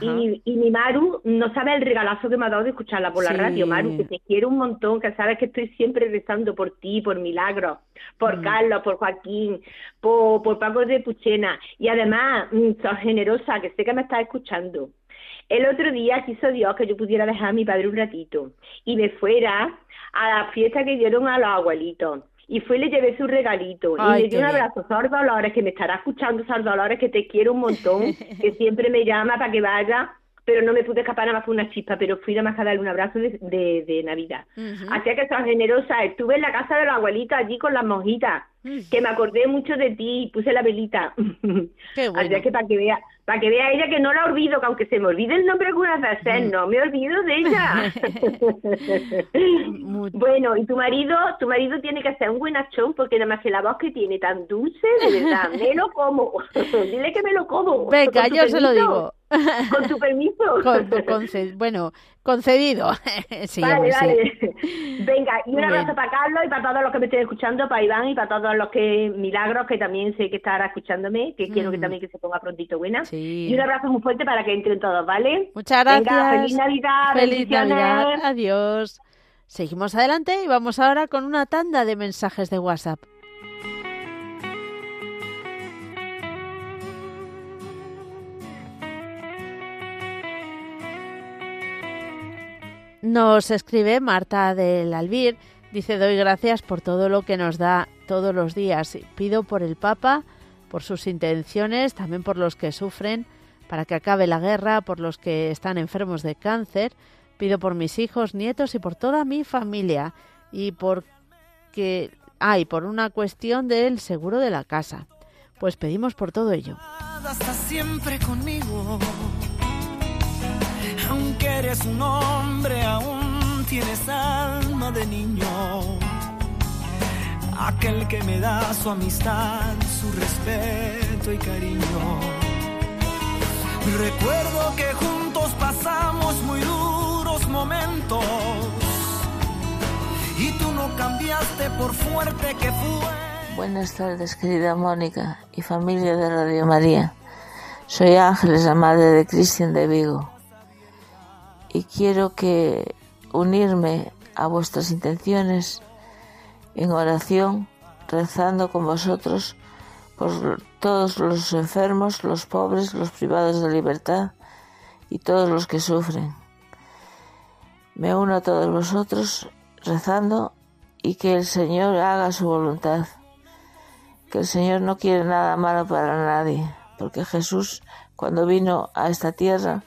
Y, y mi Maru no sabe el regalazo que me ha dado de escucharla por la radio, Maru, que te quiero un montón, que sabes que estoy siempre rezando por ti, por Milagros, por mm. Carlos, por Joaquín, por, por Paco de Puchena. Y además, mm, sos generosa, que sé que me estás escuchando. El otro día quiso Dios que yo pudiera dejar a mi padre un ratito y me fuera a la fiesta que dieron a los abuelitos. Y fue y le llevé su regalito. y le di un abrazo, Sor Dolores, que me estará escuchando, Sor Dolores, que te quiero un montón, que siempre me llama para que vaya pero no me pude escapar nada más fue una chispa, pero fui nada más a darle un abrazo de, de, Navidad. Así que soy generosa, estuve en la casa de la abuelita allí con las monjitas, que me acordé mucho de ti, puse la velita. Qué bueno. Así que para que vea, para que vea ella que no la olvido, que aunque se me olvide el nombre algunas veces, no me olvido de ella. bueno, y tu marido, tu marido tiene que hacer un buen achón porque nada más que la voz que tiene tan dulce, de verdad, me lo como. Dile que me lo como. Venga, yo se lo digo. Con tu permiso. bueno, concedido. sí, vale, vale. Venga, y un abrazo para Carlos y para todos los que me estén escuchando, para Iván y para todos los que Milagros, que también sé que estará escuchándome, que quiero que mm. también que se ponga prontito buena. Y un abrazo muy fuerte para que entren todos, ¿vale? Muchas gracias. feliz Navidad. Feliz Navidad. Adiós. Seguimos adelante y vamos ahora con una tanda de mensajes de WhatsApp. Nos escribe Marta del Albir, dice doy gracias por todo lo que nos da todos los días. Pido por el Papa, por sus intenciones, también por los que sufren, para que acabe la guerra, por los que están enfermos de cáncer. Pido por mis hijos, nietos y por toda mi familia y por que hay por una cuestión del seguro de la casa. Pues pedimos por todo ello. Hasta siempre conmigo aunque eres un hombre, aún tienes alma de niño. Aquel que me da su amistad, su respeto y cariño. Recuerdo que juntos pasamos muy duros momentos y tú no cambiaste por fuerte que fue. Buenas tardes, querida Mónica y familia de Radio María. Soy Ángeles, la madre de Cristian de Vigo. Y quiero que unirme a vuestras intenciones en oración, rezando con vosotros por todos los enfermos, los pobres, los privados de libertad y todos los que sufren. Me uno a todos vosotros rezando y que el Señor haga su voluntad. Que el Señor no quiere nada malo para nadie, porque Jesús cuando vino a esta tierra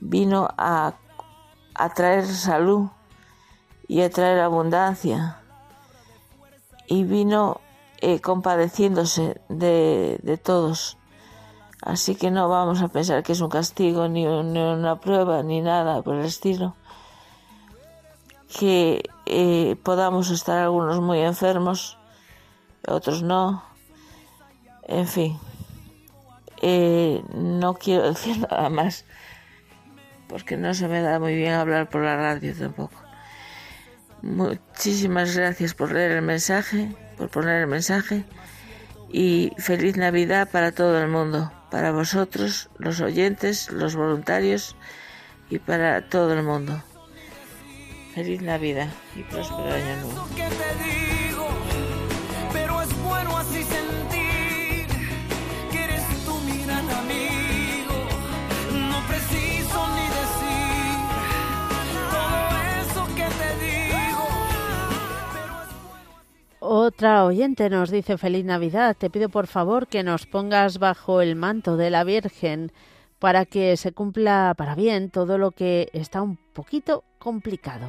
vino a, a traer salud y a traer abundancia y vino eh, compadeciéndose de, de, todos. Así que no vamos a pensar que es un castigo, ni, una prueba, ni nada por el estilo. Que eh, podamos estar algunos muy enfermos, otros no. En fin, eh, no quiero decir nada más, porque no se me da muy bien hablar por la radio tampoco. Muchísimas gracias por leer el mensaje, por poner el mensaje y feliz Navidad para todo el mundo, para vosotros, los oyentes, los voluntarios y para todo el mundo. Feliz Navidad y próspero año nuevo. Otra oyente nos dice feliz Navidad. Te pido por favor que nos pongas bajo el manto de la Virgen para que se cumpla para bien todo lo que está un poquito complicado.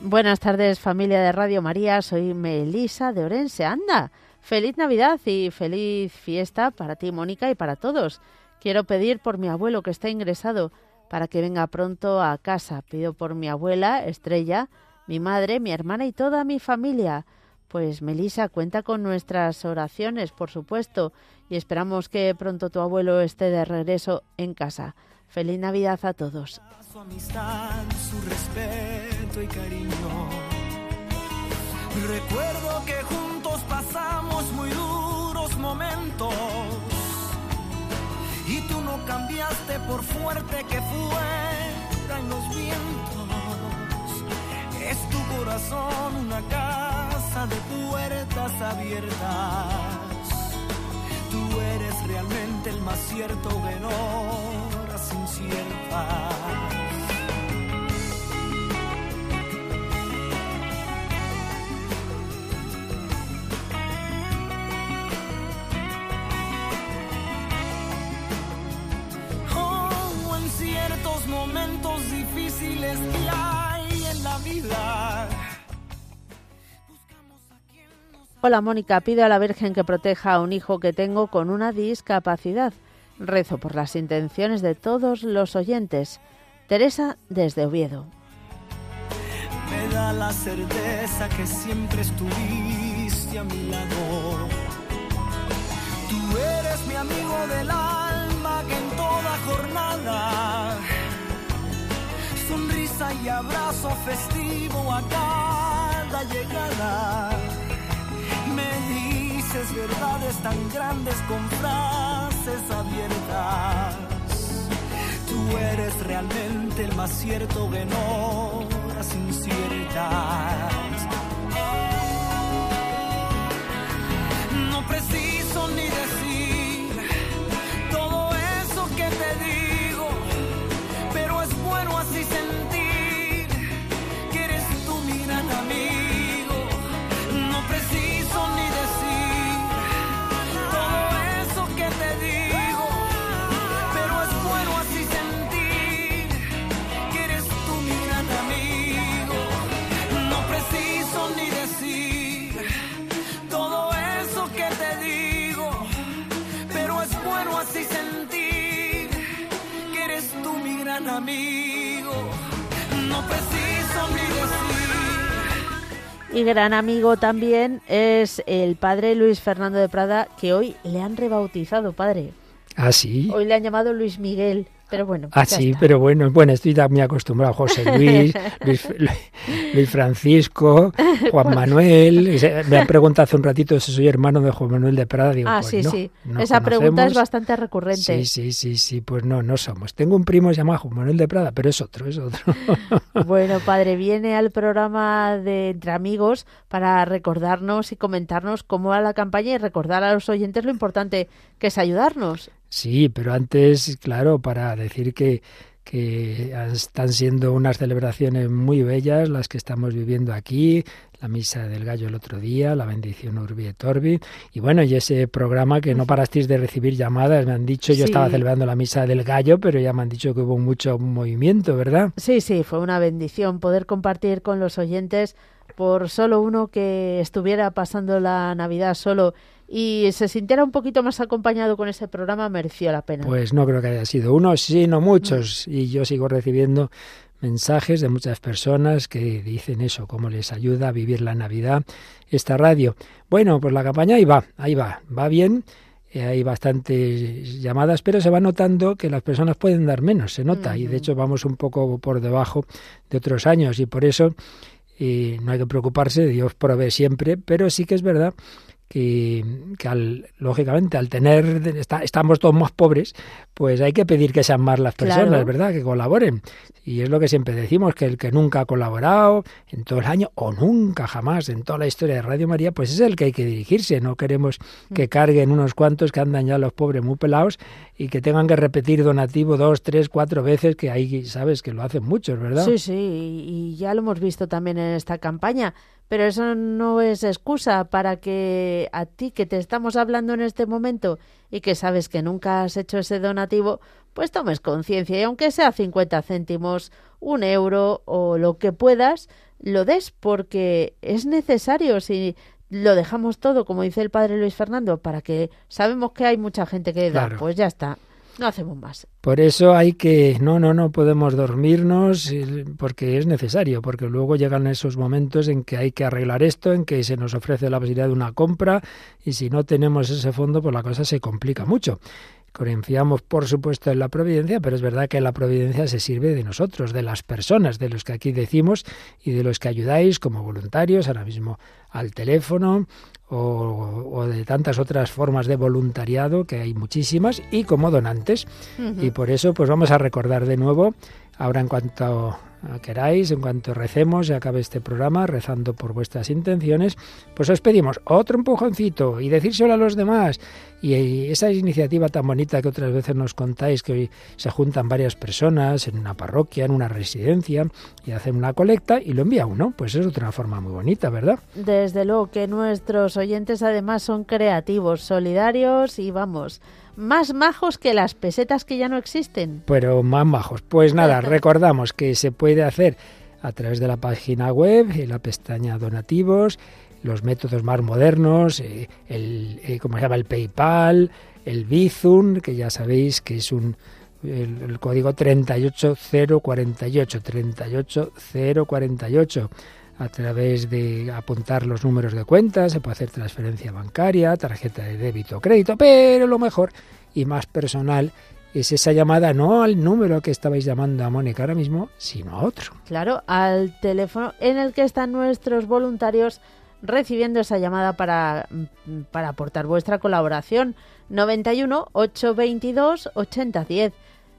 Buenas tardes familia de Radio María, soy Melisa de Orense. Anda, feliz Navidad y feliz fiesta para ti Mónica y para todos. Quiero pedir por mi abuelo que está ingresado para que venga pronto a casa. Pido por mi abuela Estrella, mi madre, mi hermana y toda mi familia. Pues Melisa cuenta con nuestras oraciones, por supuesto, y esperamos que pronto tu abuelo esté de regreso en casa. Feliz Navidad a todos. Su amistad, su respeto y cariño. Recuerdo que juntos pasamos muy duros momentos y tú no cambiaste por fuerte que fueran los vientos. Es tu corazón una casa de puertas abiertas. Tú eres realmente el más cierto de horas inciertas. Ciertos momentos difíciles que hay en la vida. Hola Mónica, pido a la Virgen que proteja a un hijo que tengo con una discapacidad. Rezo por las intenciones de todos los oyentes. Teresa desde Oviedo. Me da la certeza que siempre estuviste a mi lado. Tú eres mi amigo del alma que en toda jornada, y abrazo festivo a cada llegada. Me dices verdades tan grandes con frases abiertas. Tú eres realmente el más cierto en horas inciertas. No preciso ni decir todo eso que te digo, pero es bueno así sentir gran amigo. No preciso ni decir Y gran amigo también es el padre Luis Fernando de Prada, que hoy le han rebautizado, padre. Ah, sí. Hoy le han llamado Luis Miguel. Pero bueno. Ah, sí, pero bueno, bueno, estoy muy acostumbrado. José Luis, Luis, Francisco, Juan Manuel. Me han preguntado hace un ratito si soy hermano de Juan Manuel de Prada. Digo, ah, pues sí, no, sí. Esa pregunta es bastante recurrente. Sí, sí, sí, sí. Pues no, no somos. Tengo un primo llamado Juan Manuel de Prada, pero es otro, es otro. bueno, padre, viene al programa de Entre Amigos para recordarnos y comentarnos cómo va la campaña y recordar a los oyentes lo importante que es ayudarnos. Sí, pero antes, claro, para decir que, que están siendo unas celebraciones muy bellas las que estamos viviendo aquí, la misa del gallo el otro día, la bendición Urbi et Orbi, y bueno, y ese programa que no parasteis de recibir llamadas, me han dicho, yo estaba celebrando la misa del gallo, pero ya me han dicho que hubo mucho movimiento, ¿verdad? Sí, sí, fue una bendición poder compartir con los oyentes por solo uno que estuviera pasando la Navidad solo y se sintiera un poquito más acompañado con ese programa, mereció la pena. Pues no creo que haya sido uno, sino muchos. Y yo sigo recibiendo mensajes de muchas personas que dicen eso, cómo les ayuda a vivir la Navidad esta radio. Bueno, pues la campaña ahí va, ahí va, va bien. Eh, hay bastantes llamadas, pero se va notando que las personas pueden dar menos, se nota, y de hecho vamos un poco por debajo de otros años, y por eso eh, no hay que preocuparse, Dios provee siempre, pero sí que es verdad que, al, lógicamente al tener, estamos todos más pobres, pues hay que pedir que sean más las personas, ¿verdad? Que colaboren. Y es lo que siempre decimos, que el que nunca ha colaborado en todo el año, o nunca jamás en toda la historia de Radio María, pues es el que hay que dirigirse. No queremos mm. que carguen unos cuantos que andan ya los pobres muy pelados y que tengan que repetir donativo dos, tres, cuatro veces, que ahí sabes que lo hacen muchos, ¿verdad? Sí, sí, y ya lo hemos visto también en esta campaña pero eso no es excusa para que a ti que te estamos hablando en este momento y que sabes que nunca has hecho ese donativo, pues tomes conciencia y aunque sea 50 céntimos, un euro o lo que puedas, lo des porque es necesario si lo dejamos todo, como dice el padre Luis Fernando, para que sabemos que hay mucha gente que da, pues ya está. No hacemos más. Por eso hay que, no, no, no podemos dormirnos porque es necesario, porque luego llegan esos momentos en que hay que arreglar esto, en que se nos ofrece la posibilidad de una compra y si no tenemos ese fondo, pues la cosa se complica mucho. Confiamos, por supuesto, en la providencia, pero es verdad que la providencia se sirve de nosotros, de las personas, de los que aquí decimos y de los que ayudáis como voluntarios, ahora mismo al teléfono o, de tantas otras formas de voluntariado, que hay muchísimas, y como donantes. Y por eso, pues vamos a recordar de nuevo, ahora en cuanto queráis, en cuanto recemos y acabe este programa, rezando por vuestras intenciones, pues os pedimos otro empujoncito y decírselo a los demás. Y esa iniciativa tan bonita que otras veces nos contáis, que hoy se juntan varias personas en una parroquia, en una residencia, y hacen una colecta y lo envía uno, pues es otra forma muy bonita, ¿verdad? Desde luego que nuestros oyentes además son creativos, solidarios y vamos, más majos que las pesetas que ya no existen. Pero más majos. Pues nada, recordamos que se puede hacer a través de la página web, en la pestaña donativos, los métodos más modernos, eh, el, eh, ¿cómo se llama? El PayPal, el Bizum, que ya sabéis que es un el, el, código 38048, 38048. A través de apuntar los números de cuenta, se puede hacer transferencia bancaria, tarjeta de débito o crédito, pero lo mejor y más personal es esa llamada no al número que estabais llamando a Mónica ahora mismo, sino a otro. Claro, al teléfono en el que están nuestros voluntarios recibiendo esa llamada para, para aportar vuestra colaboración. 91 822 8010.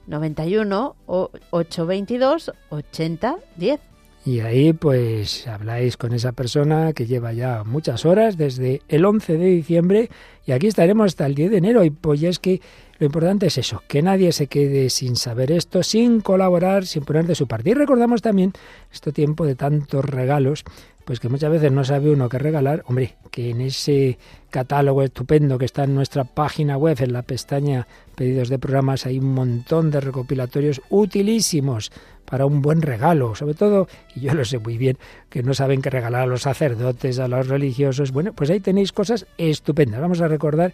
91 822 8010. Y ahí pues habláis con esa persona que lleva ya muchas horas desde el 11 de diciembre y aquí estaremos hasta el 10 de enero y pues es que lo importante es eso, que nadie se quede sin saber esto, sin colaborar, sin poner de su parte. Y recordamos también este tiempo de tantos regalos, pues que muchas veces no sabe uno qué regalar. Hombre, que en ese catálogo estupendo que está en nuestra página web, en la pestaña pedidos de programas, hay un montón de recopilatorios utilísimos para un buen regalo, sobre todo, y yo lo sé muy bien, que no saben qué regalar a los sacerdotes, a los religiosos. Bueno, pues ahí tenéis cosas estupendas. Vamos a recordar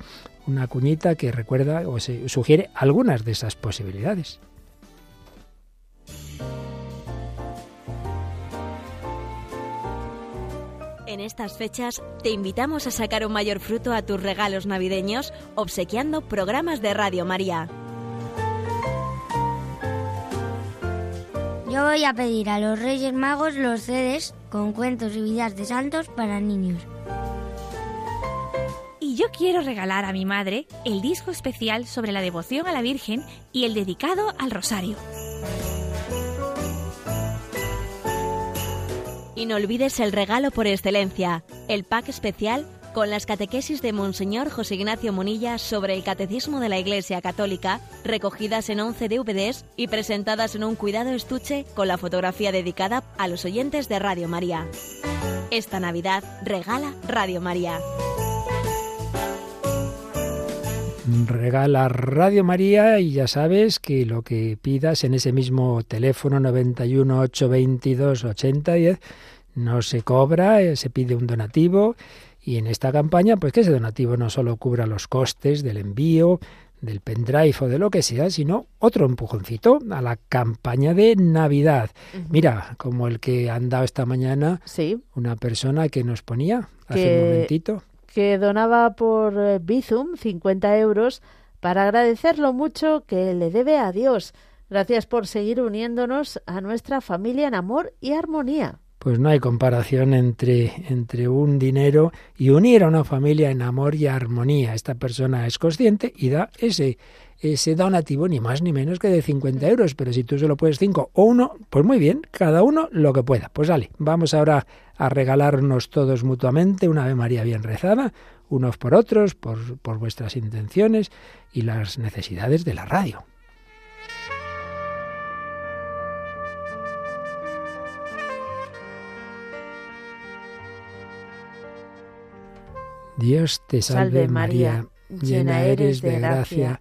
una cuñita que recuerda o se sugiere algunas de esas posibilidades. En estas fechas te invitamos a sacar un mayor fruto a tus regalos navideños obsequiando programas de Radio María. Yo voy a pedir a los Reyes Magos los CDs con cuentos y vidas de santos para niños. Y yo quiero regalar a mi madre el disco especial sobre la devoción a la Virgen y el dedicado al Rosario. Y no olvides el regalo por excelencia, el pack especial con las catequesis de Monseñor José Ignacio Monilla sobre el Catecismo de la Iglesia Católica, recogidas en 11 DVDs y presentadas en un cuidado estuche con la fotografía dedicada a los oyentes de Radio María. Esta Navidad regala Radio María. Regala Radio María y ya sabes que lo que pidas en ese mismo teléfono 91 822 8010 no se cobra, eh, se pide un donativo y en esta campaña, pues que ese donativo no solo cubra los costes del envío, del pendrive o de lo que sea, sino otro empujoncito a la campaña de Navidad. Mira, como el que han dado esta mañana sí. una persona que nos ponía hace un momentito que donaba por eh, Bizum 50 euros para agradecer lo mucho que le debe a Dios. Gracias por seguir uniéndonos a nuestra familia en amor y armonía. Pues no hay comparación entre, entre un dinero y unir a una familia en amor y armonía. Esta persona es consciente y da ese, ese donativo ni más ni menos que de 50 euros. Pero si tú solo puedes 5 o uno, pues muy bien, cada uno lo que pueda. Pues dale, vamos ahora a regalarnos todos mutuamente una Ave María bien rezada, unos por otros, por, por vuestras intenciones y las necesidades de la radio. Dios te salve, María, llena eres de gracia,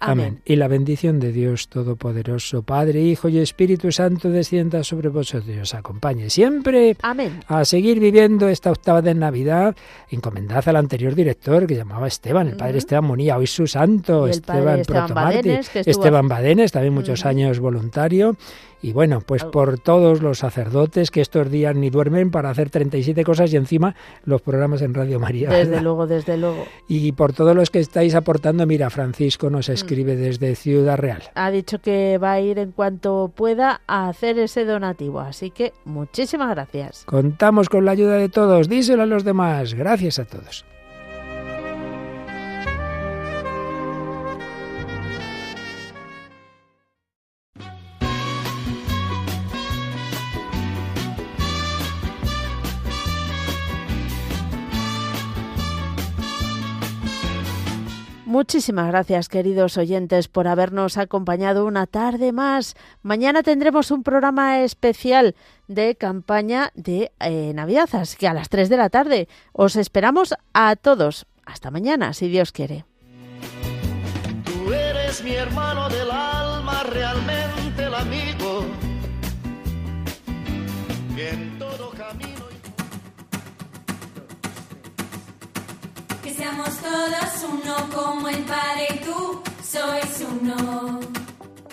Amén. Y la bendición de Dios Todopoderoso, Padre, Hijo y Espíritu Santo, descienda sobre vosotros y os acompañe siempre. Amén. A seguir viviendo esta octava de Navidad, encomendad al anterior director que llamaba Esteban, el Padre Esteban Monía, hoy su santo, Esteban, Esteban Badenes, Esteban Badenes, también muchos años voluntario. Y bueno, pues por todos los sacerdotes que estos días ni duermen para hacer 37 cosas y encima los programas en Radio María. Desde luego, desde luego. Y por todos los que estáis aportando, mira, Francisco nos escribe desde Ciudad Real. Ha dicho que va a ir en cuanto pueda a hacer ese donativo, así que muchísimas gracias. Contamos con la ayuda de todos, díselo a los demás. Gracias a todos. Muchísimas gracias, queridos oyentes, por habernos acompañado una tarde más. Mañana tendremos un programa especial de campaña de eh, que a las 3 de la tarde os esperamos a todos. Hasta mañana, si Dios quiere. Tú eres mi hermano del alma, realmente el amigo. que seamos todos uno como el Padre y tú sois uno.